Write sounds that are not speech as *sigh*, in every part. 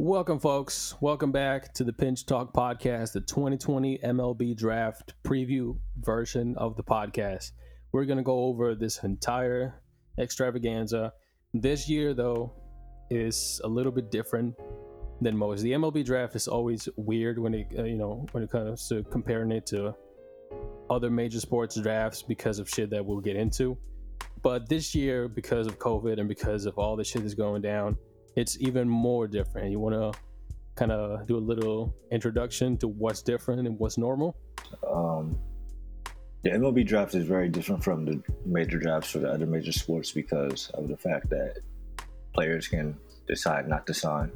Welcome, folks. Welcome back to the Pinch Talk Podcast, the 2020 MLB Draft preview version of the podcast. We're going to go over this entire extravaganza. This year, though, is a little bit different than most. The MLB Draft is always weird when it, uh, you know, when it comes to comparing it to other major sports drafts because of shit that we'll get into. But this year, because of COVID and because of all the shit that's going down, it's even more different. You want to kind of do a little introduction to what's different and what's normal? Um, the MLB draft is very different from the major drafts for the other major sports because of the fact that players can decide not to sign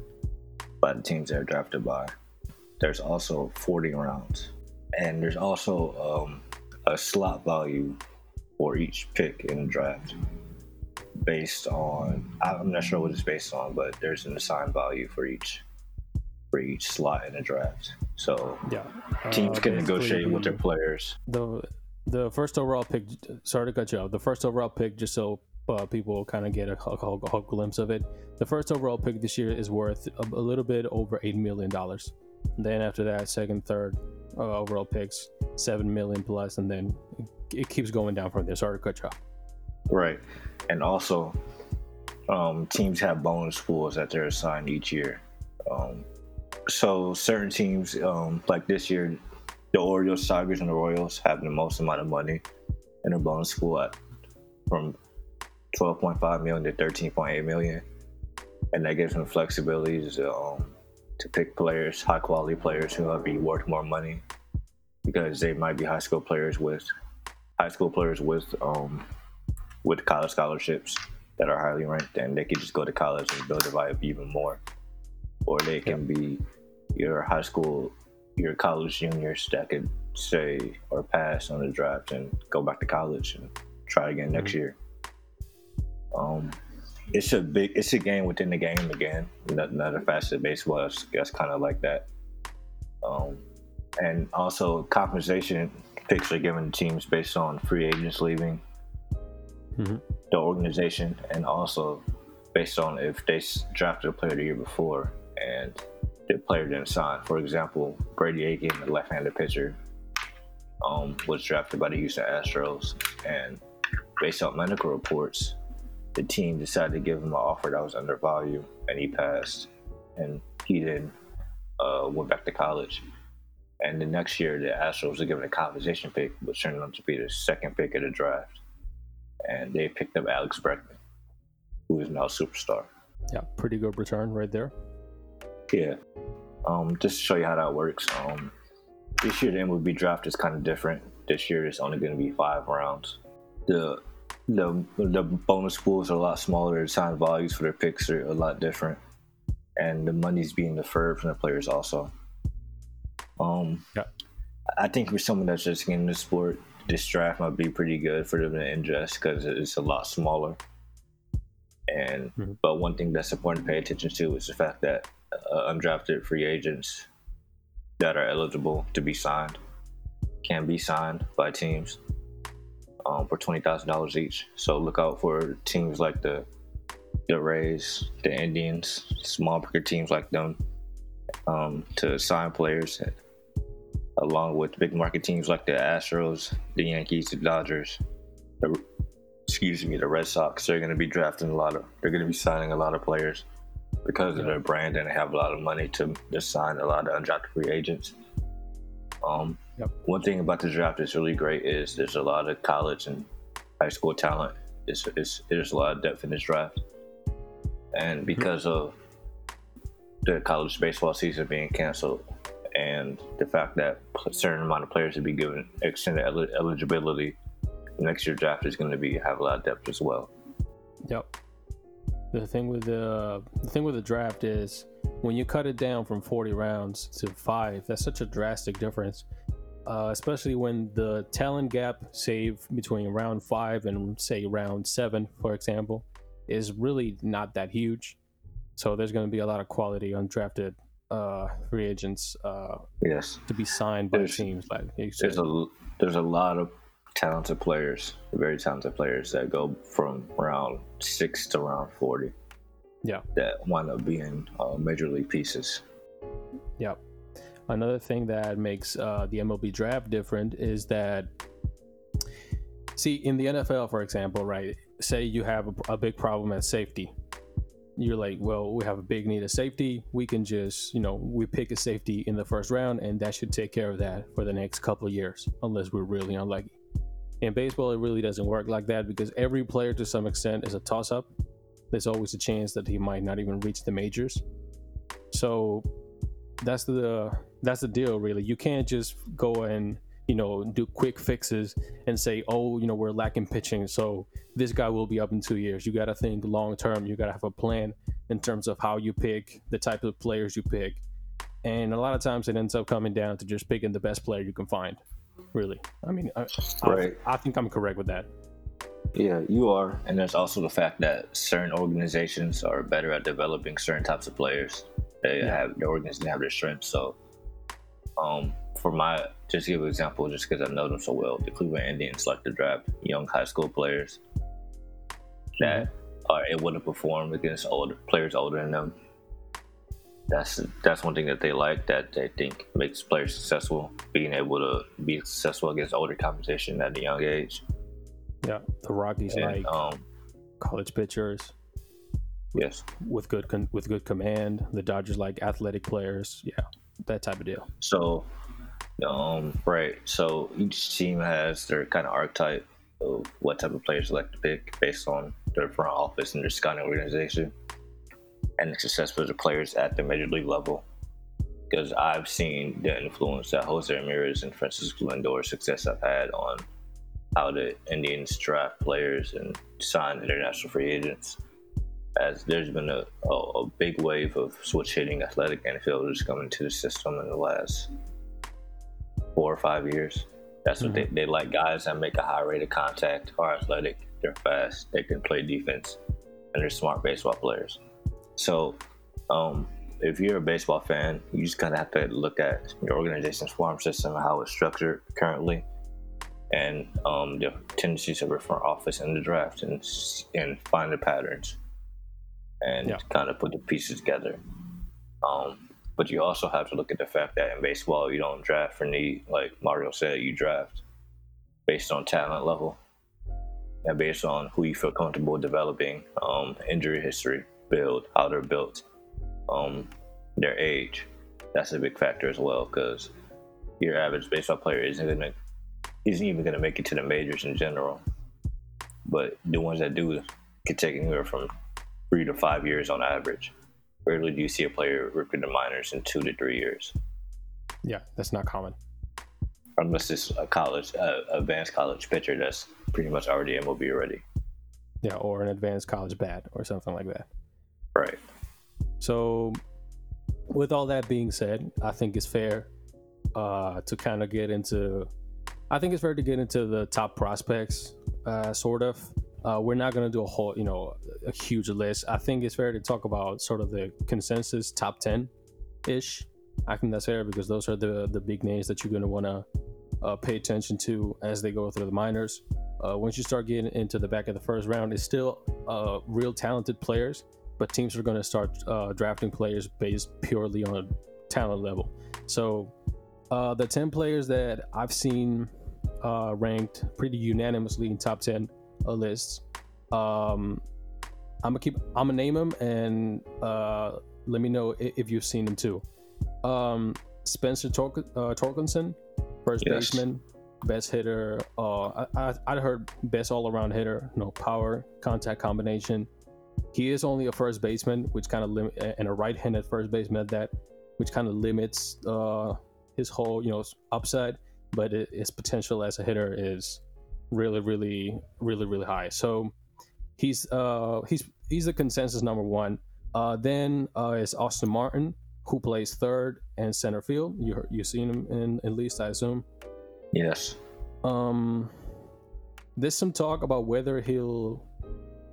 by the teams they're drafted by. There's also 40 rounds, and there's also um, a slot value for each pick in the draft based on I'm not sure what it's based on, but there's an assigned value for each for each slot in the draft. So yeah, teams uh, can negotiate with their players. The the first overall pick. Sorry to cut you off. The first overall pick, just so uh, people kind of get a, a, a, glimpse of it. The first overall pick this year is worth a, a little bit over eight million dollars. Then after that, second, third uh, overall picks, seven million plus, and then it, it keeps going down from there. Sorry to cut you off. Right and also um, teams have bonus pools that they're assigned each year. Um, so certain teams, um, like this year, the Orioles, Tigers, and the Royals have the most amount of money in a bonus pool at from 12.5 million to 13.8 million, and that gives them flexibility to, um, to pick players, high quality players who might be worth more money, because they might be high school players with high school players with um, with college scholarships that are highly ranked, and they could just go to college and build a vibe even more. Or they can be your high school, your college juniors that could say or pass on the draft and go back to college and try again mm-hmm. next year. Um, it's a big, it's a game within the game again. Another facet of baseball that's, is kind of like that. Um, and also compensation picks are given to teams based on free agents leaving mm-hmm. the organization, and also based on if they drafted a player the year before and the player didn't sign. For example, Brady Aiken, the left-handed pitcher, um, was drafted by the Houston Astros, and based on medical reports, the team decided to give him an offer that was undervalued, and he passed, and he then uh, went back to college. And the next year, the Astros were given a compensation pick, which turned out to be the second pick of the draft and they picked up Alex Bregman, who is now a superstar. Yeah, pretty good return right there. Yeah. Um, just to show you how that works. Um, this year the MLB draft is kind of different. This year it's only going to be five rounds. The the the bonus pools are a lot smaller. The sign values for their picks are a lot different, and the money's being deferred from the players also. Um, yeah. I think for someone that's just getting the sport, this draft might be pretty good for them to ingest because it's a lot smaller. And mm-hmm. but one thing that's important to pay attention to is the fact that uh, undrafted free agents that are eligible to be signed can be signed by teams um, for twenty thousand dollars each. So look out for teams like the the Rays, the Indians, small market teams like them um, to sign players along with big market teams like the Astros, the Yankees, the Dodgers, the, excuse me, the Red Sox. They're going to be drafting a lot of, they're going to be signing a lot of players because of their brand and they have a lot of money to, just sign a lot of undrafted free agents. Um, yep. One thing about the draft that's really great is there's a lot of college and high school talent. It's, it's, there's a lot of depth in this draft. And mm-hmm. because mm-hmm. of the college baseball season being canceled, and the fact that a certain amount of players will be given extended eligibility, next year draft is going to be have a lot of depth as well. Yep. The thing with the the thing with the draft is when you cut it down from 40 rounds to five, that's such a drastic difference. Uh, especially when the talent gap, save between round five and say round seven, for example, is really not that huge. So there's going to be a lot of quality undrafted uh, free agents uh, yes to be signed by there's, teams. Like there's a there's a lot of talented players, very talented players that go from round six to round forty. Yeah. That wind up being uh, major league pieces. Yep. Another thing that makes uh, the MLB draft different is that, see, in the NFL, for example, right? Say you have a, a big problem at safety. You're like, well, we have a big need of safety. We can just, you know, we pick a safety in the first round, and that should take care of that for the next couple of years, unless we're really unlucky. In baseball, it really doesn't work like that because every player, to some extent, is a toss up. There's always a chance that he might not even reach the majors. So that's the that's the deal really you can't just go and you know do quick fixes and say oh you know we're lacking pitching so this guy will be up in two years you got to think long term you got to have a plan in terms of how you pick the type of players you pick and a lot of times it ends up coming down to just picking the best player you can find really i mean I, right. I, I think i'm correct with that yeah, you are. And there's also the fact that certain organizations are better at developing certain types of players. They yeah. have the organization have their strengths. So, um, for my just to give an example, just because I know them so well, the Cleveland Indians like to draft young high school players that are able to perform against older players older than them. That's that's one thing that they like that they think makes players successful, being able to be successful against older competition at a young age. Yeah, the Rockies and, like um, college pitchers. Yes, with good con- with good command. The Dodgers like athletic players. Yeah, that type of deal. So, um, right. So each team has their kind of archetype of what type of players they like to pick based on their front office and their scouting organization, and the success of the players at the major league level. Because I've seen the influence that Jose Ramirez and Francisco Lindor's success have had on how the Indians draft players and sign international free agents as there's been a, a, a, big wave of switch hitting athletic infielders coming to the system in the last four or five years. That's what mm-hmm. they, they like guys that make a high rate of contact, are athletic, they're fast, they can play defense, and they're smart baseball players. So, um, if you're a baseball fan, you just kind of have to look at your organization's farm system and how it's structured currently, and um, the tendencies of your front office in the draft, and and find the patterns and yeah. kind of put the pieces together. Um, but you also have to look at the fact that in baseball, you don't draft for need. Like Mario said, you draft based on talent level and based on who you feel comfortable developing, um, injury history, build, how they're built, um, their age. That's a big factor as well because your average baseball player isn't gonna isn't even gonna make it to the majors in general. But the ones that do can take anywhere from three to five years on average. Rarely do you see a player recruit the minors in two to three years. Yeah, that's not common. Unless it's a college, uh, advanced college pitcher that's pretty much already MLB ready. Yeah, or an advanced college bat or something like that. Right. So, with all that being said, I think it's fair uh, to kind of get into. I think it's fair to get into the top prospects, uh, sort of. Uh, we're not going to do a whole, you know, a huge list. I think it's fair to talk about sort of the consensus top 10 ish. I think that's fair because those are the, the big names that you're going to want to uh, pay attention to as they go through the minors. Uh, once you start getting into the back of the first round, it's still uh, real talented players, but teams are going to start uh, drafting players based purely on talent level. So uh, the 10 players that I've seen ranked pretty unanimously in top 10 lists. Um, I'm gonna keep. I'm gonna name them and uh, let me know if, if you've seen them too. Um, Spencer Tork- uh, Torkelson, first yes. baseman, best hitter. Uh, I, I heard best all around hitter. no power, contact combination. He is only a first baseman, which kind of limit and a right-handed first baseman at that, which kind of limits uh, his whole you know upside. But it, his potential as a hitter is really, really, really, really high. So he's uh he's he's the consensus number one. Uh, then uh, is Austin Martin, who plays third and center field. You you seen him in at least, I assume. Yes. Um, there's some talk about whether he'll.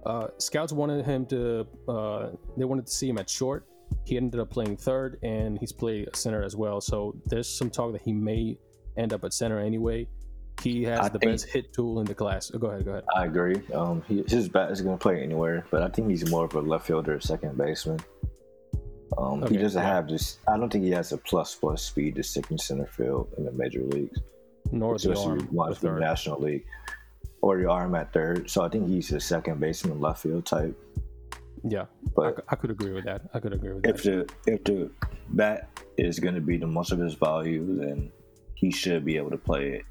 Uh, scouts wanted him to. Uh, they wanted to see him at short. He ended up playing third, and he's played center as well. So there's some talk that he may end up at center anyway. He has I the best hit tool in the class. Oh, go ahead, go ahead. I agree. Um, he, his bat is going to play anywhere, but I think he's more of a left fielder, second baseman. Um, Okay, he doesn't have this. I don't think he has a plus plus speed to stick in center field in the major leagues, Nor the especially arm. one the. National League, or your arm at third. So I think he's a second baseman, left field type. Yeah, I, But c- I could agree with that. I could agree with if that. the if the bat is going to be the most of his value, then he should be able to play it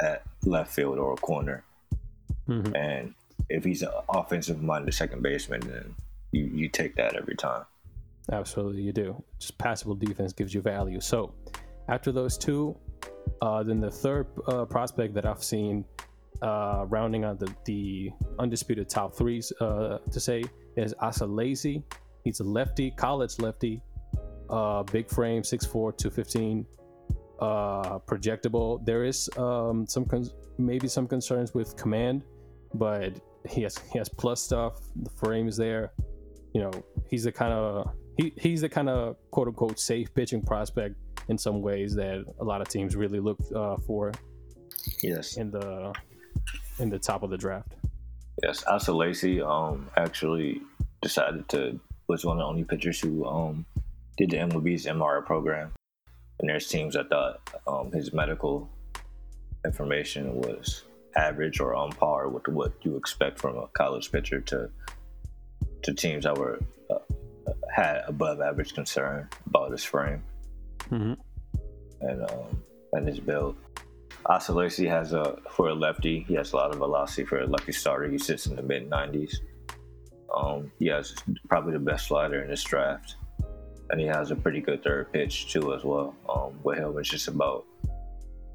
at left field or a corner. Mhm. And if he's an offensive minded second baseman, then you, you take that every time. Absolutely, you do. Just passable defense gives you value. So, after those two, uh, then the third uh, prospect that I've seen, uh, rounding out the, the undisputed top threes, uh, to say is Asa Lacy. He's a lefty, college lefty, uh, big frame, 6'4", 215, uh, projectable. There is um, some con- maybe some concerns with command, but he has he has plus stuff. The frame is there. You know, he's the kind of he, he's the kind of quote unquote safe pitching prospect in some ways that a lot of teams really look uh, for Yes, in the in the top of the draft. yes. Asa Lacy um actually decided to was one of the only pitchers who um did the MLB's MRI program, and there's teams that thought um his medical information was average or on par with what you expect from a college pitcher to to teams that were uh, had above average concern about his frame. Mm-hmm. and um, and his build. Asa has a for a lefty, he has a lot of velocity for a lefty starter. He sits in the mid 90s. Um, he has probably the best slider in this draft, and he has a pretty good third pitch too as well. Um, with him, it's just about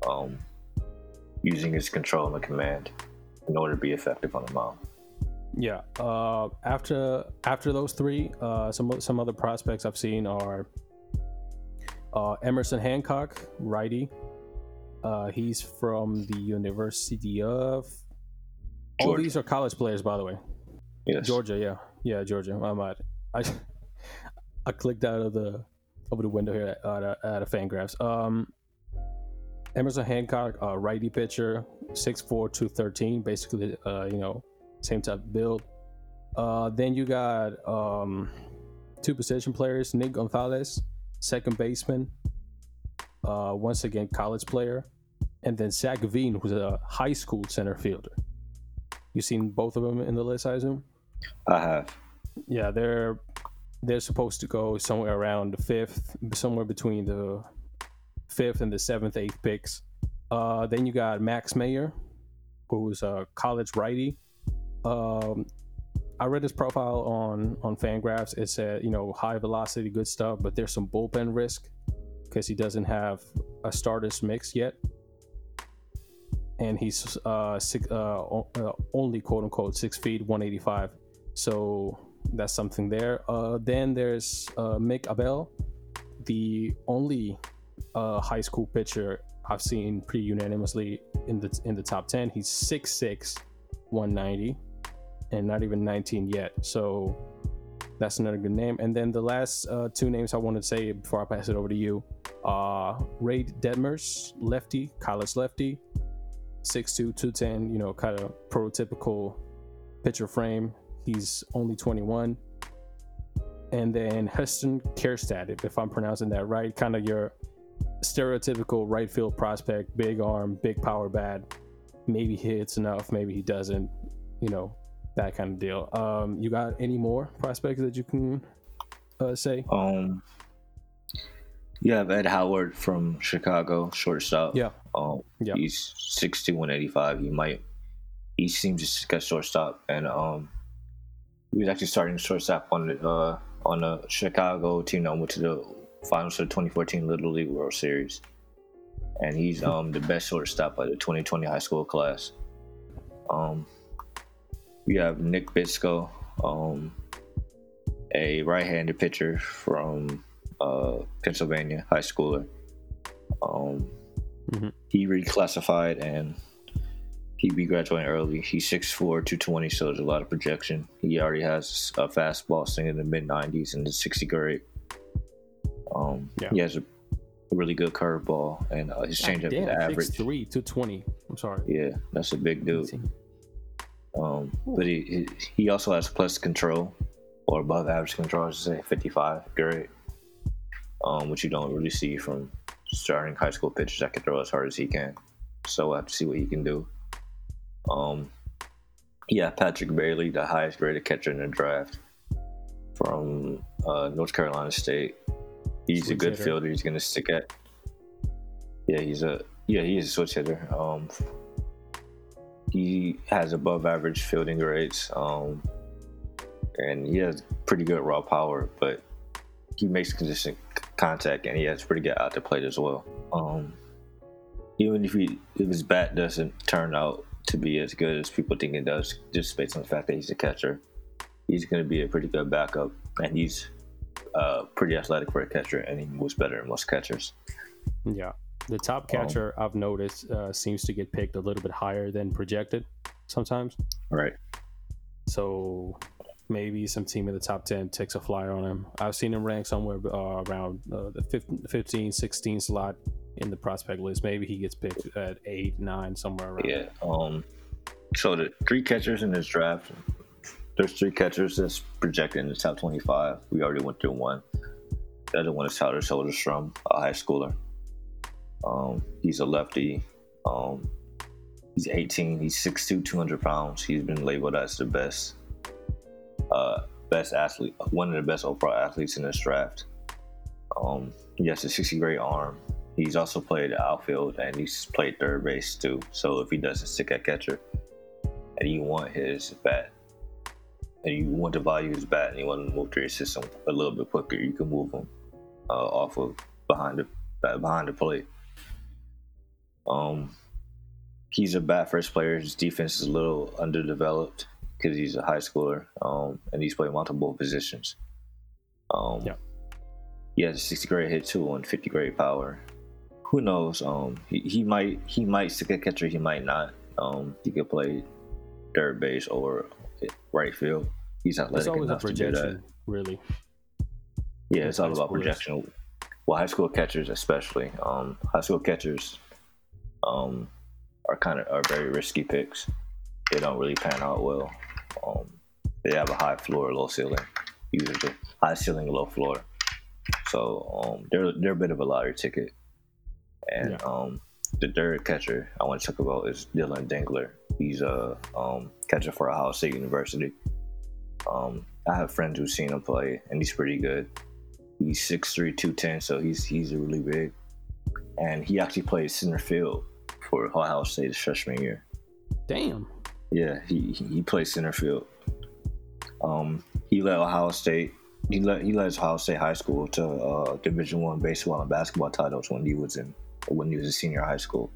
um, using his control and command in order to be effective on the mound. Yeah. Uh, after after those three, uh, some some other prospects I've seen are uh, Emerson Hancock, righty. Uh, he's from the University of. All these are college players, by the way. Yes, Georgia, yeah, yeah, Georgia. I'm at. I I clicked out of the over the window here at, at, at a Fangraphs. Um, Emerson Hancock, uh, righty pitcher, 6'4", 213, basically, uh, you know, same type of build. Uh, then you got um, two position players, Nick Gonzalez, second baseman, uh, once again college player, and then Zac Veen, who's a high school center fielder. You seen both of them in the list, I assume. I have. Yeah, they're they're supposed to go somewhere around the fifth, somewhere between the fifth and the seventh, eighth picks. Uh, then you got Max Meyer, who's a college righty. Um, I read his profile on on Fangraphs. It said you know high velocity, good stuff, but there's some bullpen risk because he doesn't have a starters mix yet, and he's uh, six, uh, uh, only quote unquote six feet, one eighty five. So that's something there. Uh, then there's uh, Mick Abel, the only uh, high school pitcher I've seen pretty unanimously in the in the top ten. He's 6'6", 190, and not even 19 yet. So that's another good name. And then the last uh, two names I wanted to say before I pass it over to you, uh, Reid Detmers, lefty, college lefty, 6'2", 210, you know, kind of prototypical pitcher frame. He's only 21. And then Heston Kjerstad, if I'm pronouncing that right, kind of your stereotypical right field prospect, big arm, big power bat. Maybe he hits enough, maybe he doesn't, you know, that kind of deal. Um, you got any more prospects that you can uh, say? Um, you have Ed Howard from Chicago, shortstop. Yeah. Um, Yeah. he's 6'2", 185. He might. He seems to get shortstop, and um, he was actually starting shortstop on the uh, on the Chicago team that went to the finals of the 2014 Little League World Series, and he's um the best shortstop of the 2020 high school class. Um, you have Nick Bitsko, um, a right-handed pitcher from uh, Pennsylvania, high schooler. Um, Mhm. He reclassified and he be graduating early. He's 6'4", 220, so there's a lot of projection. He already has a fastball sitting in the mid 90s and the 60 grade. Um, Yeah. He has a really good curveball, and uh, his changeup is average. Three to twenty. I'm sorry. Yeah, that's a big dude. Um, but he he also has plus control or above average control. I should say 55 grade, um, which you don't really see from starting high school pitchers that can throw as hard as he can. So we'll have to see what he can do. Um, yeah, Patrick Bailey, the highest graded catcher in the draft from uh, North Carolina State. He's switch a good hitter. fielder. He's going to stick at. Yeah, he's a yeah he's a switch hitter. Um, he has above average fielding rates, um, and he has pretty good raw power. But he makes consistent contact, and he has pretty good out to plate as well. Um, even if he if his bat doesn't turn out to be as good as people think it does, just based on the fact that he's a catcher. He's going to be a pretty good backup, and he's uh, pretty athletic for a catcher, and he moves better than most catchers. Yeah, the top um, catcher um, I've noticed uh, seems to get picked a little bit higher than projected sometimes. Right. So maybe some team in the top 10 takes a flyer on him. I've seen him rank somewhere uh, around uh, the 15, 16 slot in the prospect list. Maybe he gets picked at eight, nine, somewhere around. Yeah. Um. So the three catchers in this draft, there's three catchers that's projected in the top 25. We already went through one. The other one is Tyler Soderstrom, a high schooler. Um, he's a lefty. Um, he's 18. He's 6'2", 200 pounds. He's been labeled as the best, uh, best athlete, one of the best overall athletes in this draft. Um, he has a 60 grade arm. He's also played outfield and he's played third base too. So if he doesn't stick at catcher and you want his bat and you want to value his bat and you want to move through your system a little bit quicker, you can move him uh, off of behind the behind the plate. Um, he's a bat first player. His defense is a little underdeveloped because he's a high schooler um, and he's played multiple positions. Um, yeah. He has a 60 grade hit tool and 50 grade power who knows? Um, he, he might he might stick a catcher, he might not. Um, he could play third base or right field. He's athletic it's enough to do that. Really? Yeah, it's all about projection. Well, high school catchers, especially, um, high school catchers, um, are kind of are very risky picks. They don't really pan out well. Um, they have a high floor, low ceiling, usually high ceiling, low floor. So um, they're they're a bit of a lottery ticket. And yeah. um, the third catcher I want to talk about is Dillon Dingler. He's a um, catcher for Ohio State University. Um, I have friends who've seen him play, and he's pretty good. He's 6'3", 210, so he's he's really big. And he actually played center field for Ohio State his freshman year. Damn. Yeah, he he played center field. Um, he led Ohio State. He led he led Ohio State High School to uh, Division One baseball and basketball titles when he was in when he was a senior high school.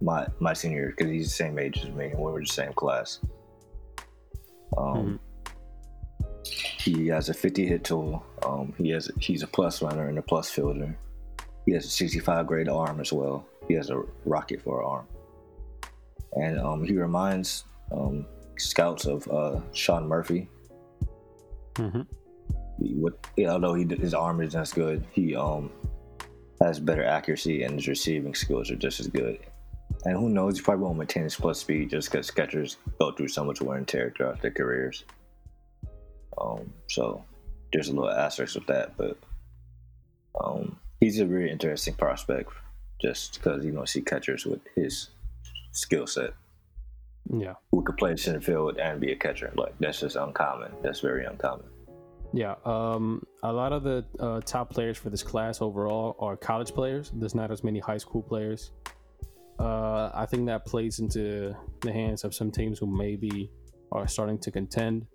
My my senior because he's the same age as me and we were the same class. Um, mm-hmm. he has a 50 hit tool. Um, he has he's a plus runner and a plus fielder. He has a 65 grade arm as well. He has a rocket for an arm, and um, he reminds um, scouts of uh, Sean Murphy. Mm-hmm. What, although he, his arm isn't as good, he um has better accuracy and his receiving skills are just as good. And who knows, he probably won't maintain his plus speed just because catchers go through so much wear and tear throughout their careers. Um, so there's a little asterisk with that, but um, he's a really interesting prospect just because you don't see catchers with his skill set. Yeah. Who could play center field and be a catcher. Like, that's just uncommon. That's very uncommon. Yeah, um, a lot of the uh, top players for this class overall are college players. There's not as many high school players. Uh, I think that plays into the hands of some teams who maybe are starting to contend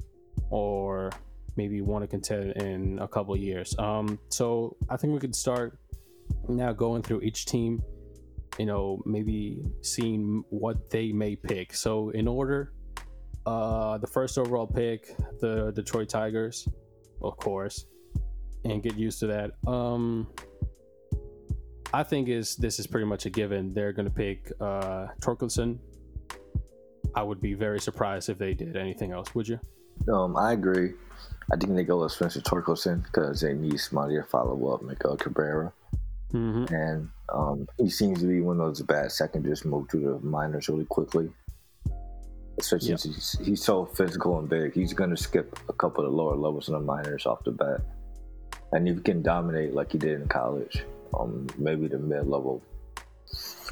or maybe want to contend in a couple years. Um, so I think we could start now going through each team, you know, maybe seeing what they may pick. So in order, uh, the first overall pick, the Detroit Tigers of course, and get used to that. Um, I think is this is pretty much a given. They're going to pick uh, Torkelson. I would be very surprised if they did anything else. Would you? Um, I agree. I think they go with Spencer Torkelson because they need somebody to follow up Miguel Cabrera. Mm-hmm. and um, he seems to be one of those bad can just move to the minors really quickly. Especially Yeah. since he's, he's so physical and big, he's going to skip a couple of the lower levels in the minors off the bat. And if he can dominate like he did in college, um, maybe the mid level,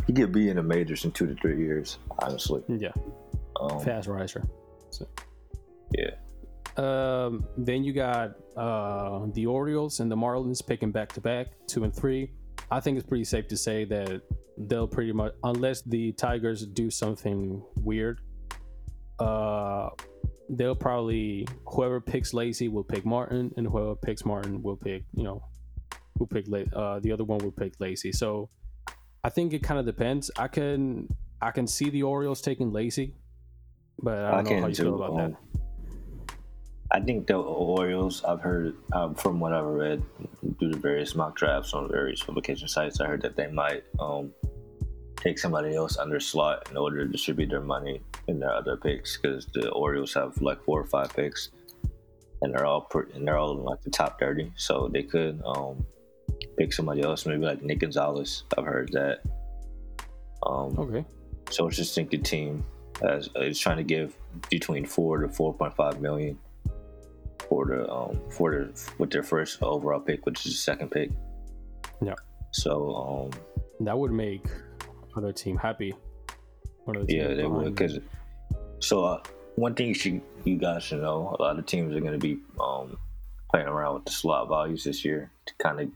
he could be in the majors in two to three years. Honestly, Yeah, um, fast riser. yeah, Um, then you got uh, the Orioles and the Marlins picking back to back, two and three. I think it's pretty safe to say that they'll pretty much, unless the Tigers do something weird, uh, they'll probably whoever picks Lacy will pick Martin, and whoever picks Martin will pick, you know, will pick La- uh, the other one will pick Lacy. So I think it kind of depends. I can I can see the Orioles taking Lacy, but I don't know how you feel about that. I think the Orioles. I've heard um, from what I've read through the various mock drafts on various publication sites. I heard that they might um, take somebody else under slot in order to distribute their money in their other picks because the Orioles have like four or five picks, and they're all per, and they're all in like the top thirty. So they could um, pick somebody else, maybe like Nick Gonzalez. I've heard that. Um, Okay. so it's just think the team as is trying to give between four to four point five million for the um for the with their first overall pick, which is the second pick. Yeah. So um That would make other team happy. Yeah, they would because so uh, one thing you should you guys should know a lot of teams are going to be um playing around with the slot values this year to kind of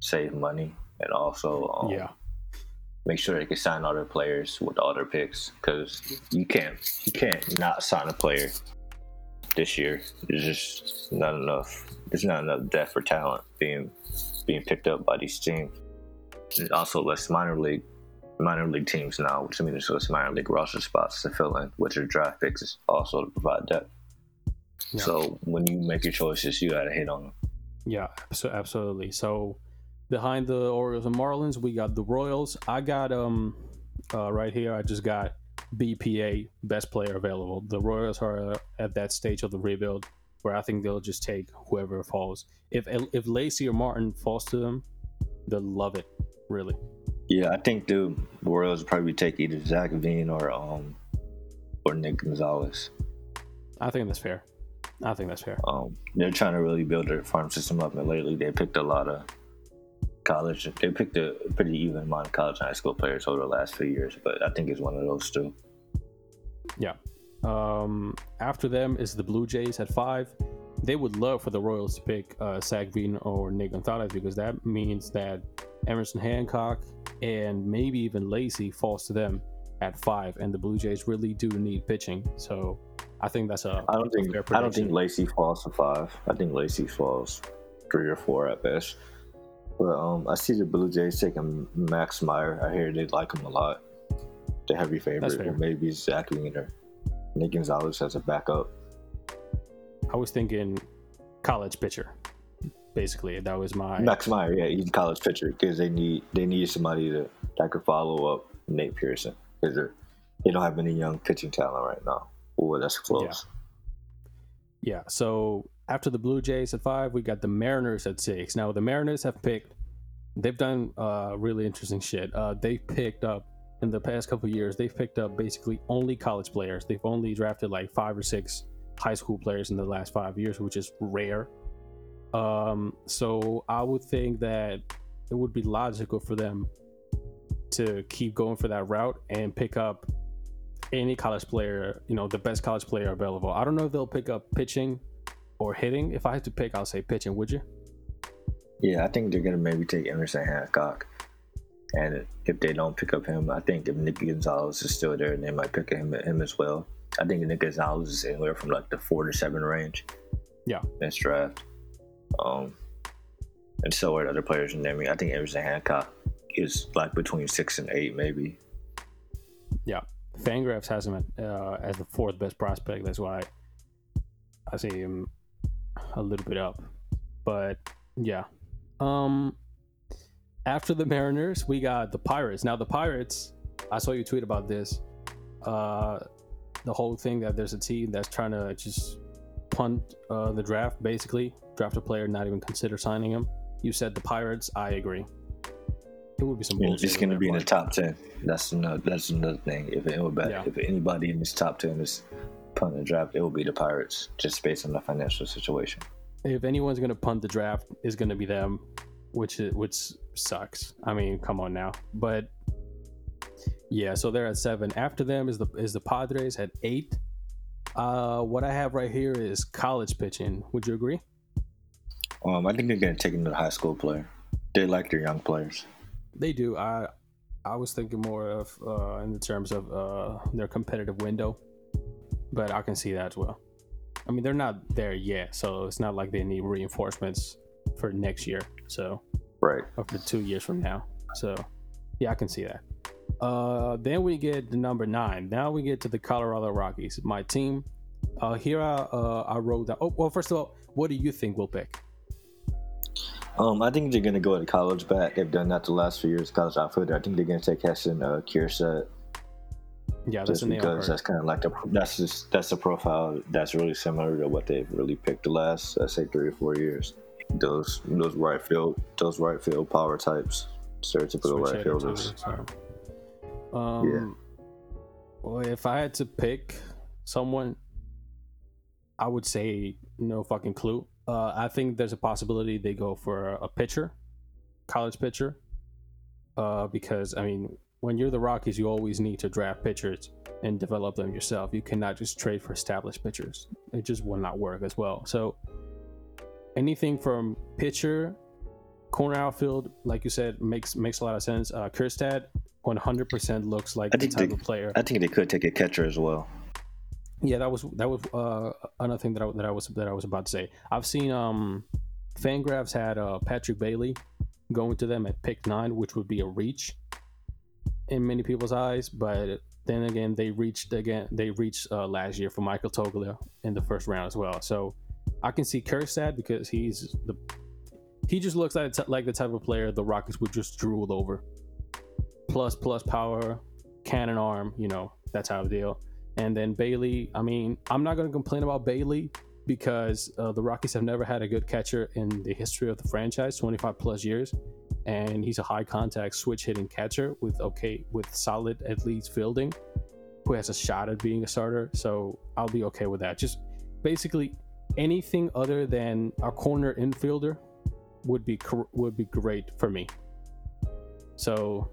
save money and also um, yeah, make sure they can sign all their players with all their picks because you can't you can't not sign a player this year. There's just not enough. There's not enough depth or talent being being picked up by these teams. There's also less minor league minor league teams now, which means there's minor league roster spots to fill in, which are draft picks also to provide depth. Yeah. So when you make your choices, you got to hit on them. yeah, so absolutely. So behind the Orioles and Marlins, we got the Royals. I got um uh, right here. I just got BPA best player available. The Royals are at that stage of the rebuild where I think they'll just take whoever falls. If if Lacy or Martin falls to them, they'll love it. Really. Yeah, I think the Royals probably take either Zac Veen or um or Nick Gonzalez. I think that's fair. I think that's fair. Um, they're trying to really build their farm system up, and lately they picked a lot of college. They picked a pretty even amount of college and high school players over the last few years, but I think it's one of those two. Um, after them is the Blue Jays at five. They would love for the Royals to pick uh, Zach Veen or Nick Gonzalez because that means that Emerson Hancock and maybe even Lacy falls to them at five, and the Blue Jays really do need pitching. So I think that's a I don't think fair I don't think. Lacy falls to five. I think Lacy falls three or four at best. But um, I see the Blue Jays taking Max Meyer. I hear they like him a lot. The heavy favorite, or maybe Zac Veen or Nick Gonzalez as a backup. I was thinking college pitcher. Basically, that was my Max Meyer, yeah, he's a college pitcher because they need they need somebody to that could follow up Nate Pearson because they don't have any young pitching talent right now. Oh, that's close. Yeah. So after the Blue Jays at five, we got the Mariners at six. Now the Mariners have picked. They've done uh, really interesting shit. Uh, they picked up in the past couple of years. They've picked up basically only college players. They've only drafted like five or six high school players in the last five years, which is rare. Um, so I would think that it would be logical for them to keep going for that route and pick up any college player, you know, the best college player available. I don't know if they'll pick up pitching or hitting. If I had to pick, I'll say pitching. Would you? Yeah, I think they're gonna maybe take Emerson Hancock, and if they don't pick up him, I think if Nick Gonzalez is still there, they might pick him him as well. I think Nick Gonzalez is anywhere from like the four to seven range. Yeah. this draft. Um, and so are the other players in there. I think Emerson Hancock is like between six and eight, maybe. Yeah. Fangraphs has him at, uh, as the fourth best prospect. That's why I see him a little bit up. But yeah. Um after the Mariners, we got the Pirates. Now the Pirates, I saw you tweet about this. Uh the whole thing that there's a team that's trying to just punt uh, the draft, basically draft a player, not even consider signing him. You said the Pirates. I agree. it would be some. Yeah, it's going to be in the top ten. That's another. That's another thing. If it, would Yeah. if anybody in this top ten is punting the draft, it will be the Pirates, just based on the financial situation. if anyone's gonna punt the draft, is gonna be them, which is, which sucks. I mean, come on now. But yeah, so they're at seven. After them is the is the Padres at eight. Uh, what I have right here is college pitching. Would you agree? Um, I think they're going to take another high school player. They like their young players. They do. I I was thinking more of uh, in the terms of uh, their competitive window, but I can see that as well. I mean, they're not there yet, so it's not like they need reinforcements for next year. So Right. or for two years from now. So yeah, I can see that. Uh, then we get the number nine. Now we get to the Colorado Rockies, my team. Uh, here I, uh, I wrote that. Oh, well, first of all, what do you think we'll pick? Um, I think they're going to go with a college bat. They've done that the last few years. College outfielder. I think they're going to take Heston uh, Kjerstad Yeah, that's just a because that's kind of like the that's just that's a profile that's really similar to what they've really picked the last I say three or four years. Those those right field those right field power types, stereotypical Switch right fielders. too, Um, well, if I had to pick someone, I would say no fucking clue. Uh, I think there's a possibility they go for a pitcher, college pitcher, uh, because I mean, when you're the Rockies, you always need to draft pitchers and develop them yourself. You cannot just trade for established pitchers; it just will not work as well. So, anything from pitcher, corner outfield, like you said, makes makes a lot of sense. Uh, Kjerstad, 100% looks like I the type they- of player. I think they could take a catcher as well. Yeah, that was that was uh, another thing that I, that I was that I was about to say. I've seen um, Fangraphs had uh, Patrick Bailey going to them at pick nine, which would be a reach in many people's eyes. But then again, they reached again they reached uh, last year for Michael Toglia in the first round as well. So I can see Kjerstad because he's the he just looks like like the type of player the Rockies would just drool over. Plus plus power, cannon arm, you know that type of deal. And then Bailey, I mean, I'm not going to complain about Bailey because uh, the Rockies have never had a good catcher in the history of the franchise, 25 plus years. And he's a high contact switch hitting catcher with okay, with solid at least fielding, who has a shot at being a starter. So I'll be okay with that. Just basically anything other than a corner infielder would be would be great for me. So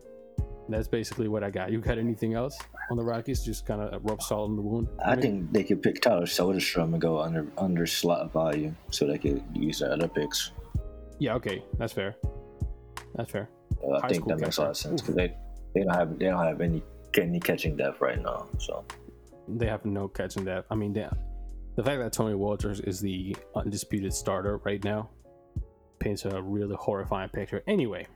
that's basically what I got. You got anything else on the Rockies? Just kind of rub salt in the wound. I mean, think they could pick Tyler Soderstrom and go under under slot value so they could use the other picks. Yeah, okay, that's fair. That's fair. Uh, I think that makes a lot of sense because they, they don't have they don't have any any catching depth right now. So They have no catching that. I mean, they, the fact that Tony Wolters is the undisputed starter right now paints a really horrifying picture. Anyway,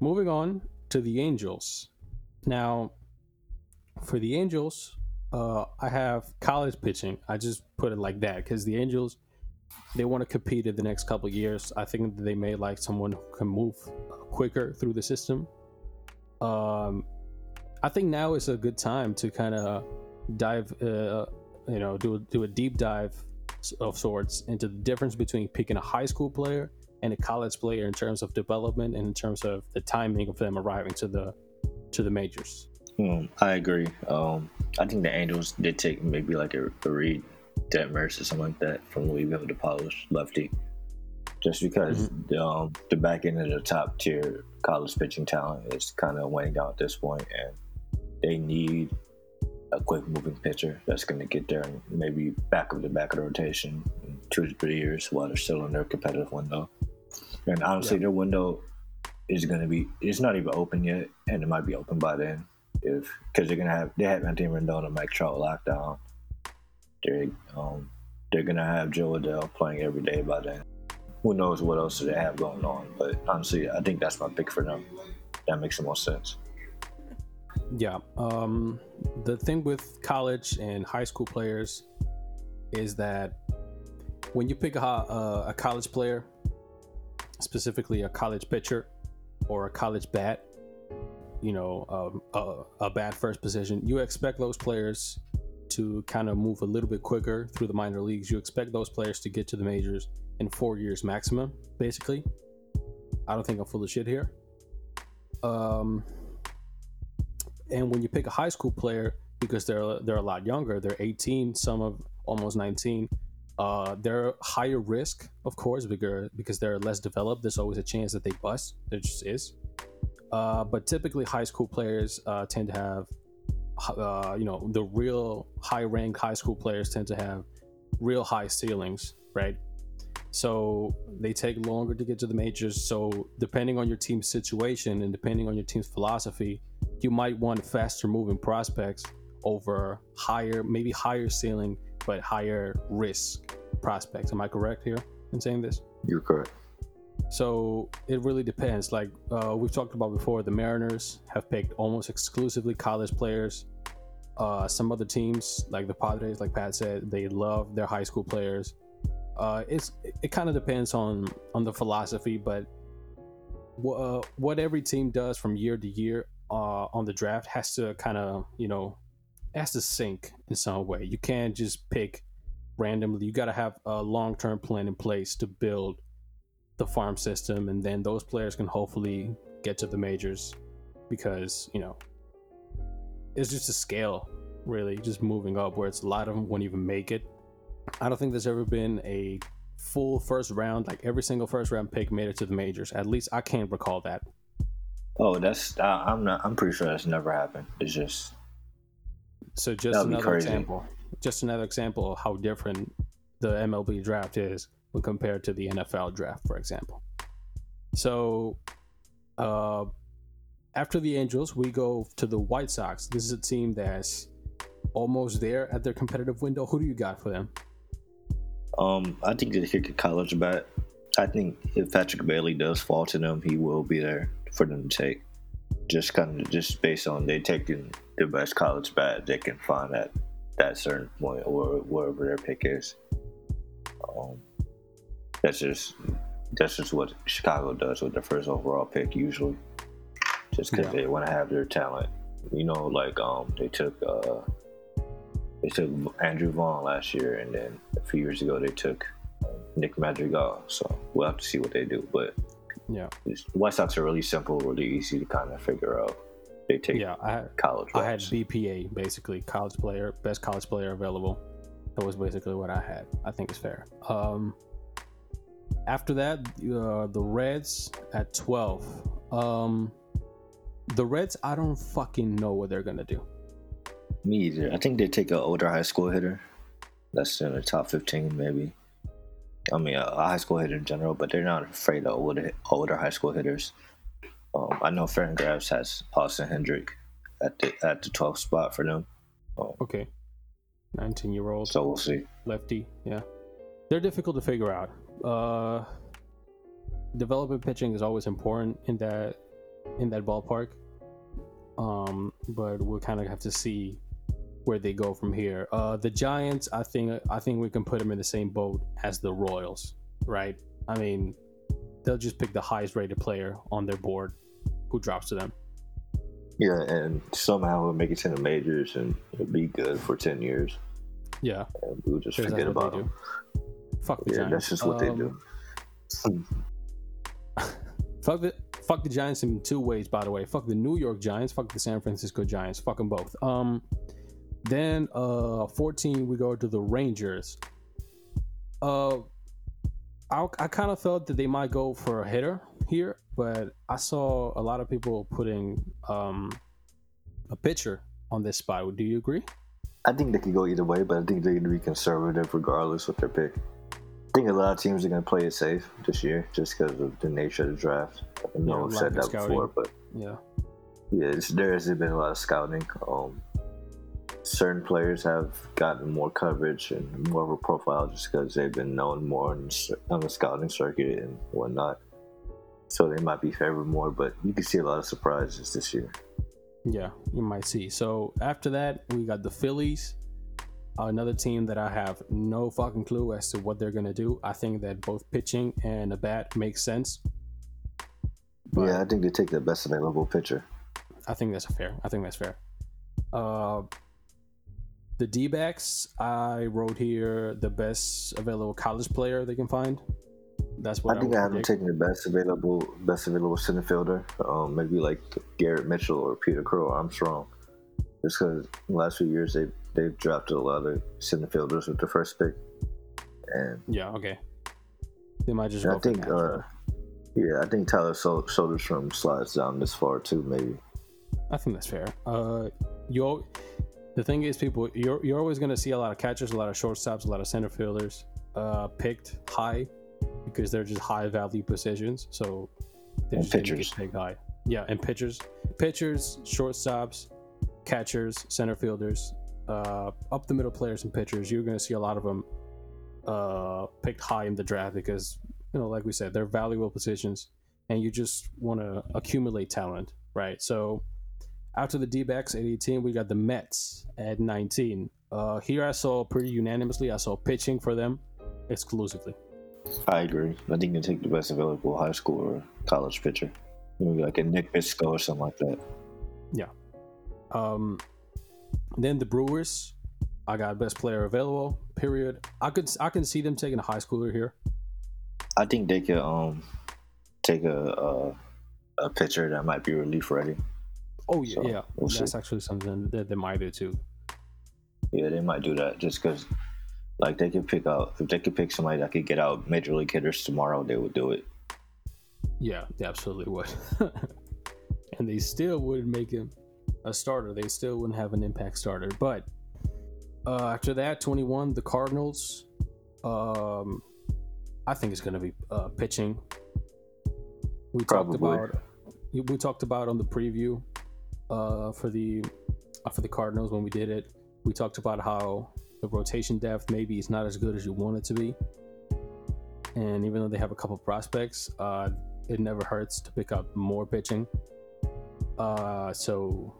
moving on to the Angels. Now, for the Angels, uh, I have college pitching. I just put it like that because the Angels they want to compete in the next couple years. I think they may like someone who can move quicker through the system. Um, I think now is a good time to kind of dive, uh, you know, do do a deep dive of sorts into the difference between picking a high school player and a college player in terms of development and in terms of the timing of them arriving to the to the majors. Hmm, I agree. Um, I think the Angels did take maybe like a, a Reid Detmers or something like that from Louisville to polish lefty, just because the, um, the back end of the top tier college pitching talent is kind of weighing down at this point, and they need a quick moving pitcher that's going to get there and maybe back of the back of the rotation in two to three years while they're still in their competitive window. And honestly, their window is going to be it's not even open yet, and it might be open by then if because they're gonna have they have Anthony Rendon and Mike Trout locked down. They're um they're gonna have Jo Adell playing every day by then. Who knows what else they have going on? But honestly, I think that's my pick for them. That makes the most sense. Yeah. Um, the thing with college and high school players is that when you pick a, a, a college player, specifically a college pitcher or a college bat, you know, um, a, a bat first position, you expect those players to kind of move a little bit quicker through the minor leagues. You expect those players to get to the majors in four years maximum, basically. I don't think I'm full of shit here. Um, and when you pick a high school player, because they're they're a lot younger, they're 18, some of almost 19. Uh, they're higher risk, of course, because because they're less developed. There's always a chance that they bust. There just is. Uh, but typically, high school players uh, tend to have, uh, you know, the real high ranked high school players tend to have real high ceilings, right? So they take longer to get to the majors. So depending on your team's situation and depending on your team's philosophy, you might want faster moving prospects over higher, maybe higher ceiling, but higher risk prospects. Am I correct here in saying this? You're correct. So it really depends. Like uh, we've talked about before, the Mariners have picked almost exclusively college players. Uh, some other teams, like the Padres, like Pat said, they love their high school players. Uh, it's it kind of depends on on the philosophy, but uh, what every team does from year to year uh, on the draft has to kind of you know has to sync in some way. You can't just pick randomly. You got to have a long term plan in place to build the farm system, and then those players can hopefully get to the majors because you know it's just a scale really just moving up where it's a lot of them won't even make it i don't think there's ever been a full first round like every single first round pick made it to the majors at least i can't recall that oh that's uh, i'm not i'm pretty sure that's never happened it's just so just another example just another example of how different the mlb draft is when compared to the nfl draft for example so uh after the Angels, we go to the White Sox. This is a team that's almost there at their competitive window. Who do you got for them? Um, I think they kick a college bat. I think if Patrick Bailey does fall to them, he will be there for them to take. Just kind of just based on they taking the best college bat they can find at that certain point or wherever their pick is. Um, that's just that's just what Chicago does with their first overall pick usually just because yeah. they want to have their talent. You know, like um, they took uh, they took Andrew Vaughn last year, and then a few years ago they took um, Nick Madrigal. So we'll have to see what they do. But yeah, White Sox are really simple, really easy to kind of figure out. They take yeah, I had, college. I had BPA basically college player, best college player available. That was basically what I had. I think it's fair. Um, after that, uh, the Reds at twelve. Um, the Reds, I don't fucking know what they're gonna do. Me either. I think they take an older high school hitter. That's in the top fifteen, maybe. I mean, a high school hitter in general, but they're not afraid of older, older high school hitters. Um, I know Fangraphs has Austin Hendrick at the at the 12th spot for them. Um, okay, 19 year old. So we'll see. Lefty, yeah. They're difficult to figure out. Uh, development pitching is always important in that in that ballpark. Um, but we'll kind of have to see where they go from here. Uh, the Giants, I think, I think we can put them in the same boat as the Royals, right? I mean, they'll just pick the highest rated player on their board who drops to them. Yeah, and somehow we'll make it to the majors and it'll be good for ten years. Yeah, and we'll just forget about them. Fuck the yeah, Giants. that's just what um, they do. *laughs* fuck the Fuck the Giants in two ways, by the way. Fuck the New York Giants. Fuck the San Francisco Giants. Fuck them both. Um, then uh, 14 we go to the Rangers. Uh, I, I kind of felt that they might go for a hitter here, but I saw a lot of people putting um a pitcher on this spot. Do you agree? I think they could go either way, but I think they're going to be conservative regardless with their pick. I think a lot of teams are going to play it safe this year just because of the nature of the draft. I know yeah, I've said that scouting. before, but yeah, yeah, there hasn't been a lot of scouting. Um, certain players have gotten more coverage and more of a profile just because they've been known more on, on the scouting circuit and whatnot. So they might be favored more, but you can see a lot of surprises this year. Yeah, you might see. So after that, we got the Phillies another team that I have no fucking clue as to what they're gonna do. I think that both pitching and a bat makes sense. But yeah, I think they take the best available pitcher. I think that's fair. I think that's fair. Uh, the D backs, I wrote here the best available college player they can find. That's what I think I, have them taking the best available best available center fielder. Um, maybe like Garrett Mitchell or Peter Crow Armstrong. Just because the last few years they they've drafted a lot of center fielders with the first pick. And yeah, okay. They might just. I think, uh, yeah, I think Tyler Soderstrom slides down this far too. Maybe. I think that's fair. Uh, you. The thing is, people, you're you're always going to see a lot of catchers, a lot of shortstops, a lot of center fielders uh, picked high because they're just high value positions. So they're just pitchers. picked high. Yeah, and pitchers, pitchers, shortstops, catchers, center fielders, uh, up the middle players and pitchers. You're going to see a lot of them uh, picked high in the draft because you know, like we said, they're valuable positions, and you just want to accumulate talent, right? So after the D-backs at 18, we got the Mets at 19. Uh, here I saw pretty unanimously, I saw pitching for them exclusively. I agree. I think you can take the best available high school or college pitcher, maybe like a Nick Bitsko or something like that. Yeah. Um, then the Brewers, I got best player available. Period. I could I can see them taking a high schooler here. I think they could um take a a, a pitcher that might be relief ready. Oh yeah, so yeah. We'll That's see. actually something that they might do too. Yeah, they might do that just because, like, they could pick out if they could pick somebody that could get out major league hitters tomorrow, they would do it. Yeah, they absolutely would. *laughs* and they still wouldn't make him a starter. They still wouldn't have an impact starter. But uh, after that, 21, the Cardinals. Um, I think it's going to be uh, pitching. We Probably. talked about we talked about on the preview uh, for the uh, for the Cardinals when we did it. We talked about how the rotation depth maybe is not as good as you want it to be, and even though they have a couple prospects, uh, it never hurts to pick up more pitching. Uh, so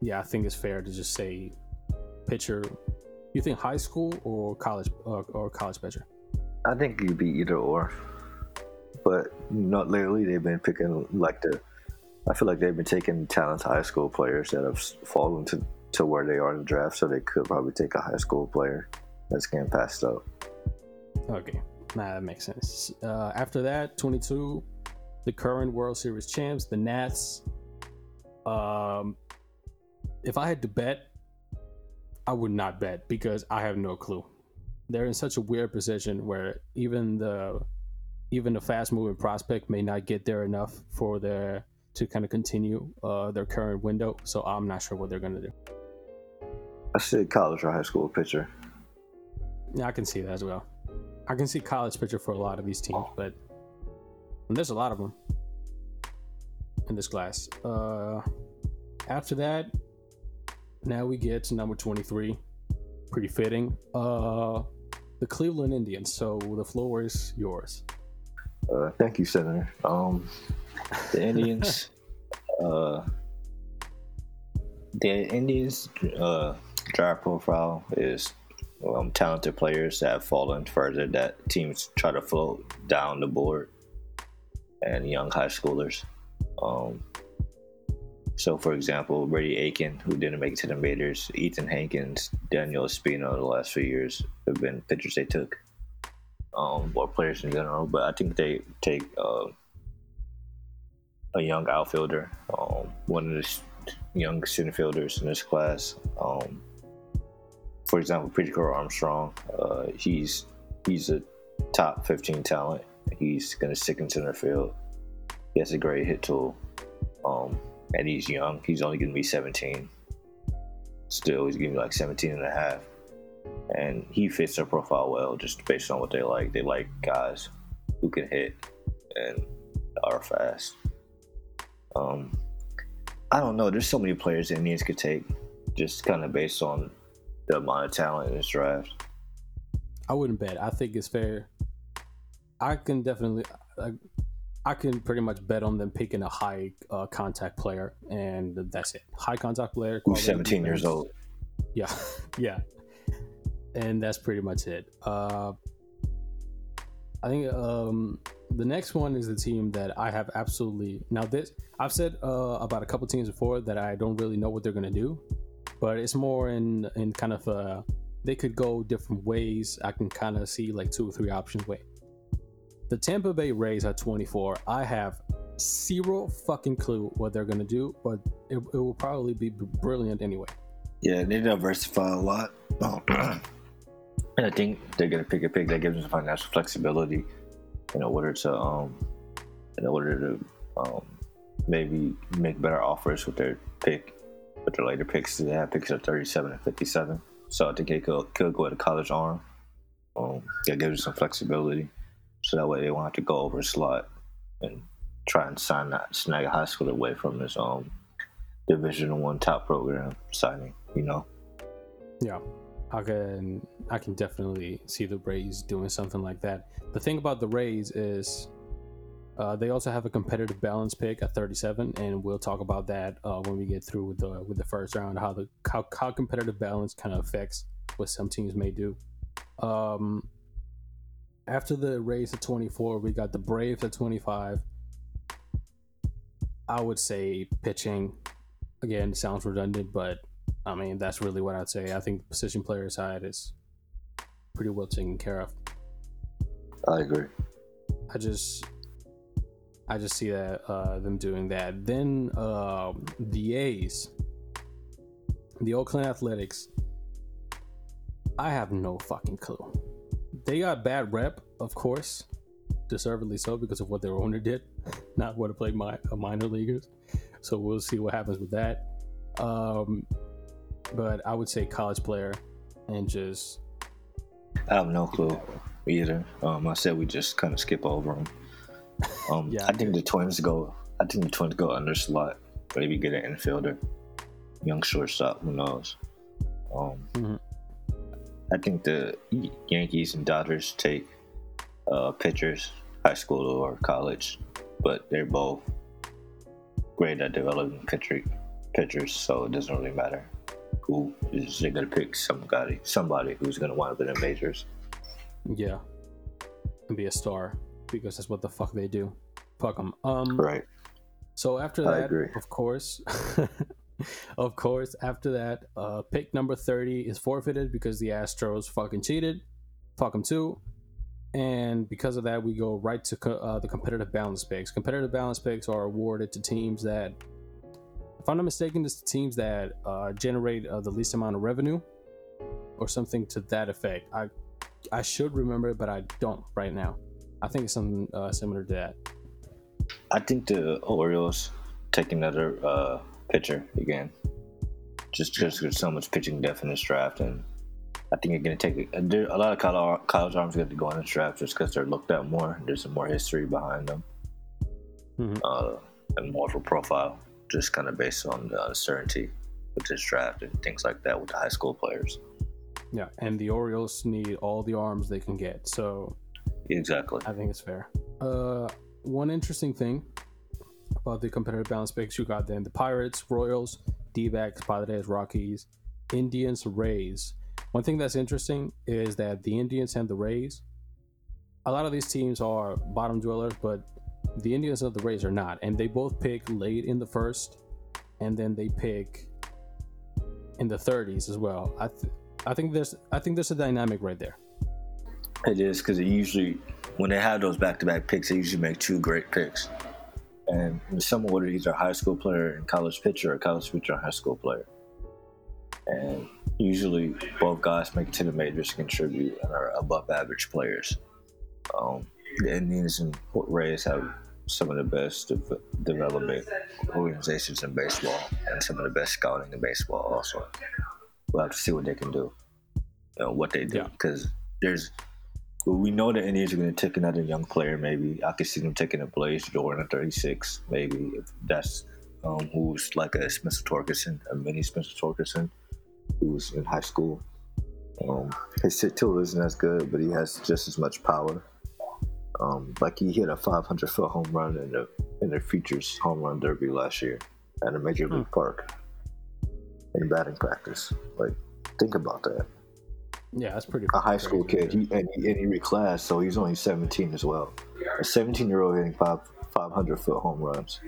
yeah, I think it's fair to just say pitcher. You think high school or college uh, or college pitcher? I think you'd be either or, but not lately. They've been picking like the. I feel like they've been taking talented high school players that have fallen to to where they are in the draft, so they could probably take a high school player that's getting passed up. Okay, nah, that makes sense. Uh, after that, 22, the current World Series champs, the Nats. Um, if I had to bet, I would not bet because I have no clue. They're in such a weird position where even the even the fast moving prospect may not get there enough for their to kind of continue uh, their current window. So I'm not sure what they're gonna do. I see college or high school pitcher. Yeah, I can see that as well. I can see college pitcher for a lot of these teams, but there's a lot of them in this class. Uh, after that, now we get to number 23. Pretty fitting. Uh, the Cleveland Indians. So the floor is yours. Uh, thank you, Senator. Um, the Indians, *laughs* uh, the Indians uh, draft profile is um, talented players that have fallen further that teams try to float down the board, and young high schoolers. Um, so, for example, Brady Aiken, who didn't make it to the majors, Ethan Hankins, Daniel Espino, the last few years have been pitchers they took, um, or players in general. But I think they take uh, a young outfielder, um, one of the young center fielders in this class. Um, for example, Peter Armstrong, uh, he's he's a top 15 talent. He's going to stick in center field. He has a great hit tool. Um, and he's young. He's only going to be 17. Still, he's going to be like 17 and a half. And he fits their profile well just based on what they like. They like guys who can hit and are fast. Um, I don't know. There's so many players the Indians could take just kind of based on the amount of talent in this draft. I wouldn't bet. I think it's fair. I can definitely. I, I can pretty much bet on them picking a high uh, contact player, and that's it. High contact player. Who's 17 years old. Yeah, *laughs* yeah, and that's pretty much it. Uh, I think um, the next one is the team that I have absolutely now. This I've said uh, about a couple teams before that I don't really know what they're gonna do, but it's more in in kind of uh, they could go different ways. I can kind of see like two or three options. Wait, The Tampa Bay Rays at 24. I have zero fucking clue what they're gonna do, but it, it will probably be brilliant anyway. Yeah, they diversify a lot. *clears throat* and I think they're gonna pick a pick that gives them financial flexibility in order to um in order to um maybe make better offers with their pick with their later picks. They have picks at 37 and 57. So I think they could, could go a college arm. Um, that gives them some flexibility. So that way they won't have to go over a slot and try and sign that snag a high school away from his um division one top program signing, you know? Yeah. I can I can definitely see the Rays doing something like that. The thing about the Rays is uh, they also have a competitive balance pick at 37, and we'll talk about that uh, when we get through with the with the first round. How the how, how competitive balance kind of affects what some teams may do. Um, after the Rays at 24, we got the Braves at 25. I would say pitching. Again, sounds redundant, but I mean that's really what I'd say. I think the position player side is pretty well taken care of. I agree. I just I just see that uh, them doing that. Then uh, the A's, the Oakland Athletics. I have no fucking clue. They got bad rep, of course, deservedly so because of what their owner did, not what to play my uh, minor leaguers. So we'll see what happens with that. Um, but I would say college player, and just I have no clue either. Um, I said we just kind of skip over them. Um, yeah, I think the Twins go. I think the Twins go under slot. Maybe get an infielder, young shortstop. Who knows? Um, mm-hmm. I think the Yankees and Dodgers take uh, pitchers, high school or college, but they're both great at developing pitcher, pitchers, so it doesn't really matter who is they're gonna pick somebody somebody who's gonna wind up in the majors. Yeah, and be a star because that's what the fuck they do. Fuck them. Um, right. So after that, of course, *laughs* of course, after that, uh, pick number thirty is forfeited because the Astros fucking cheated. Fuck them too. And because of that, we go right to co- uh, the competitive balance picks. Competitive balance picks are awarded to teams that, if I'm not mistaken, it's the teams that uh, generate uh, the least amount of revenue, or something to that effect. I I should remember, it, but I don't right now. I think it's something uh, similar to that. I think the Orioles take another uh, pitcher again, just because there's so much pitching depth in this draft, and I think you're going to take a, a lot of college, college arms going to go in this draft just because they're looked at more. There's some more history behind them, mm-hmm. uh, and more of a profile, just kind of based on the uncertainty with this draft and things like that with the high school players. Yeah, and the Orioles need all the arms they can get, so Exactly. I think it's fair. Uh, one interesting thing about the competitive balance picks you got then the Pirates, Royals, D backs, Padres, Rockies, Indians, Rays. One thing that's interesting is that the Indians and the Rays, a lot of these teams are bottom dwellers, but the Indians and the Rays are not. And they both pick late in the first, and then they pick in the 30s as well. I, th- I think there's I think there's a dynamic right there. It is because it usually, when they have those back-to-back picks, they usually make two great picks. And in some order, either a high school player and college pitcher, or college pitcher and high school player. And usually, both guys make it to the majors contribute and are above average players. Um, the Indians and Rays have some of the best de- development organizations in baseball and some of the best scouting in baseball also. We'll have to see what they can do, know, what they do, because yeah. there's we know the Indians are going to take another young player. Maybe I could see them taking a Blaze Jordan at 36. Maybe if that's um, who's like a Spencer Torkelson, a mini Spencer Torkelson, who's in high school. Um, his hit tool isn't as good, but he has just as much power. Um, like he hit a 500 foot home run in the in the Futures home run derby last year at a major league hmm. park in batting practice. Like, think about that. Yeah, that's pretty. A high school kid, he, and, he, and he reclassed, so he's only 17 as well. A 17 year old hitting five 500 foot home runs.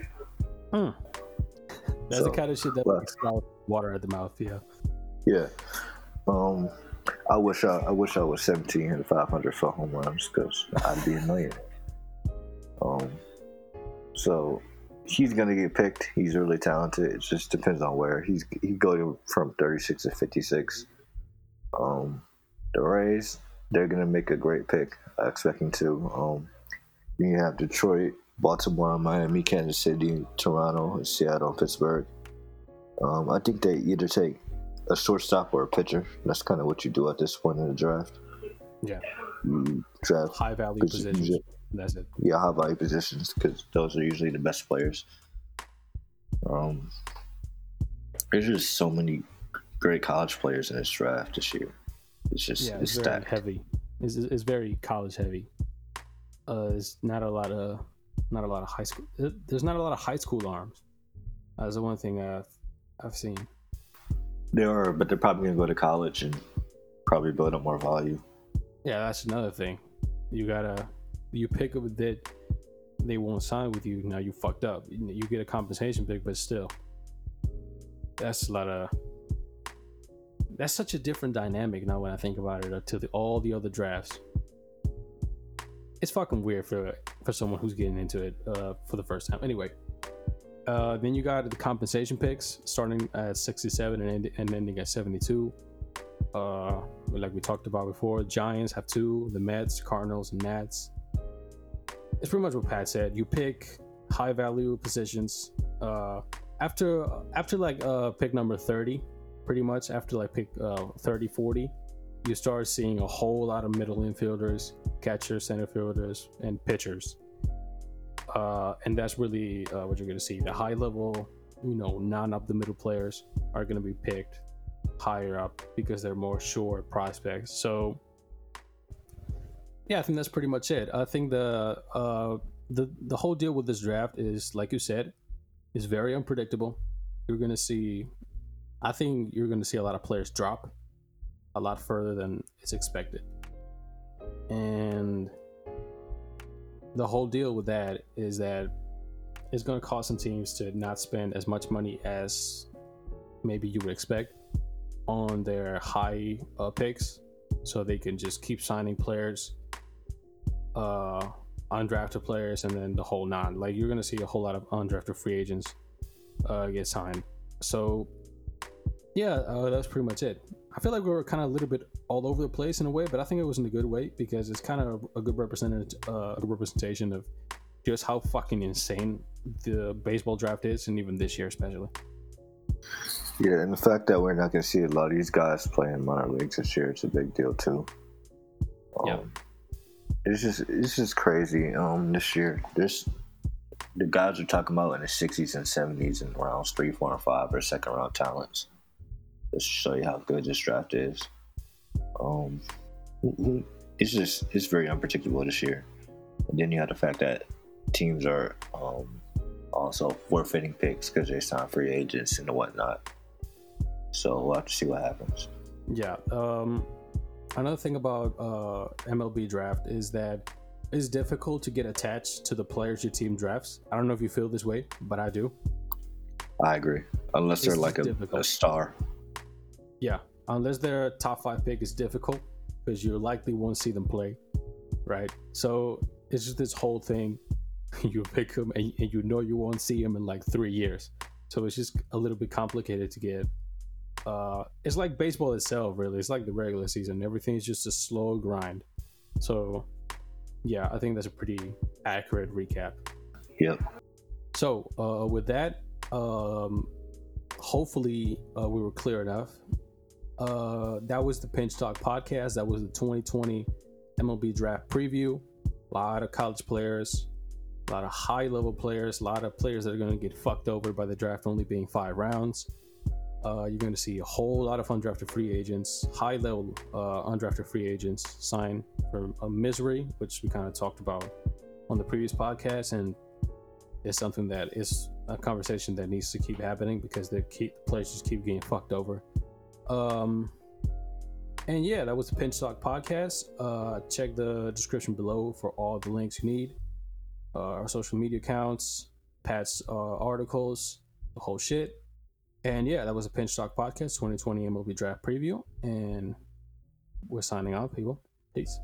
Hmm. That's so, the kind of shit that makes water at the mouth. Yeah. Yeah. Um, I wish I, I wish I was 17 hitting 500 for home runs because I'd be a millionaire. Um, so he's gonna get picked. He's really talented. It just depends on where he's. He go from 36 to 56. Um, the Rays, they're gonna make a great pick. I expect him to. Um, you have Detroit, Baltimore, Miami, Kansas City, Toronto, Seattle, Pittsburgh. Um, I think they either take a shortstop or a pitcher. That's kind of what you do at this point in the draft. Yeah. You draft high value positions. That's it. Yeah, high value positions because those are usually the best players. Um, there's just so many great college players in this draft this year. It's just yeah, it's, it's very stacked. heavy. It's, it's very college heavy. Uh, there's not a lot of not a lot of high school. There's not a lot of high school arms. That's the one thing I've I've seen. They are, but they're probably gonna go to college and probably build up more value. Yeah, that's another thing. You gotta you pick up that they won't sign with you. Now you fucked up. You get a compensation pick, but still, that's a lot of. That's such a different dynamic now when I think about it to the, all the other drafts. It's fucking weird for for someone who's getting into it uh, for the first time. Anyway, uh, then you got the compensation picks starting at 67 and, end, and ending at 72. Uh, like we talked about before, Giants have two, the Mets, Cardinals, and Nats. It's pretty much what Pat said. You pick high value positions. Uh, after after like uh, pick number 30, pretty much after like pick uh, 30, 40, you start seeing a whole lot of middle infielders, catchers, center fielders, and pitchers. Uh, and that's really uh, what you're going to see. The high level, you know, non up the middle players are going to be picked higher up because they're more sure prospects. So, yeah, I think that's pretty much it. I think the uh, the the whole deal with this draft is, like you said, is very unpredictable. You're going to see, I think you're going to see a lot of players drop a lot further than is expected, and the whole deal with that is that it's going to cause some teams to not spend as much money as maybe you would expect on their high uh, picks. So they can just keep signing players uh undrafted players and then the whole non like you're gonna see a whole lot of undrafted free agents uh get signed. So yeah uh, that's pretty much it. I feel like we were kind of a little bit all over the place in a way but i think it was in a good way because it's kind of a good representation uh, a good representation of just how fucking insane the baseball draft is and even this year especially Yeah, and the fact that we're not going to see a lot of these guys playing minor leagues this year, it's a big deal too. Um, Yeah. It's just it's just crazy. Um, this year, there's the guys are talking about in the '60s and '70s and rounds three, four, and five are second round talents. Just to show you how good this draft is. Um, it's just it's very unpredictable this year. And then you have the fact that teams are um, also forfeiting picks because they sign free agents and whatnot. So we'll have to see what happens. Yeah. Um, another thing about uh, MLB draft is that it's difficult to get attached to the players your team drafts. I don't know if you feel this way, but I do. I agree. Unless they're like a, a star. Yeah, unless their top five pick is difficult because you likely won't see them play, right? So it's just this whole thing. *laughs* You pick them and, and you know you won't see them in like three years. So it's just a little bit complicated to get. Uh, it's like baseball itself, really. It's like the regular season. Everything's just a slow grind. So, yeah, I think that's a pretty accurate recap. Yep. So, uh, with that, um, hopefully uh, we were clear enough. Uh, that was the Pinch Talk podcast. That was the 2020 MLB Draft preview. A lot of college players, a lot of high level players, a lot of players that are going to get fucked over by the draft only being five rounds. Uh, you're going to see a whole lot of undrafted free agents, high level uh, undrafted free agents sign for a misery, which we kind of talked about on the previous podcast. And it's something that is a conversation that needs to keep happening because the keep the players just keep getting fucked over. Um, and yeah, that was the Pinch Talk podcast. Uh, check the description below for all the links you need. Uh, our social media accounts, Pat's uh, articles, the whole shit. And yeah, that was a Pinch Talk podcast 2020 MLB Draft preview. And we're signing off, people. Peace.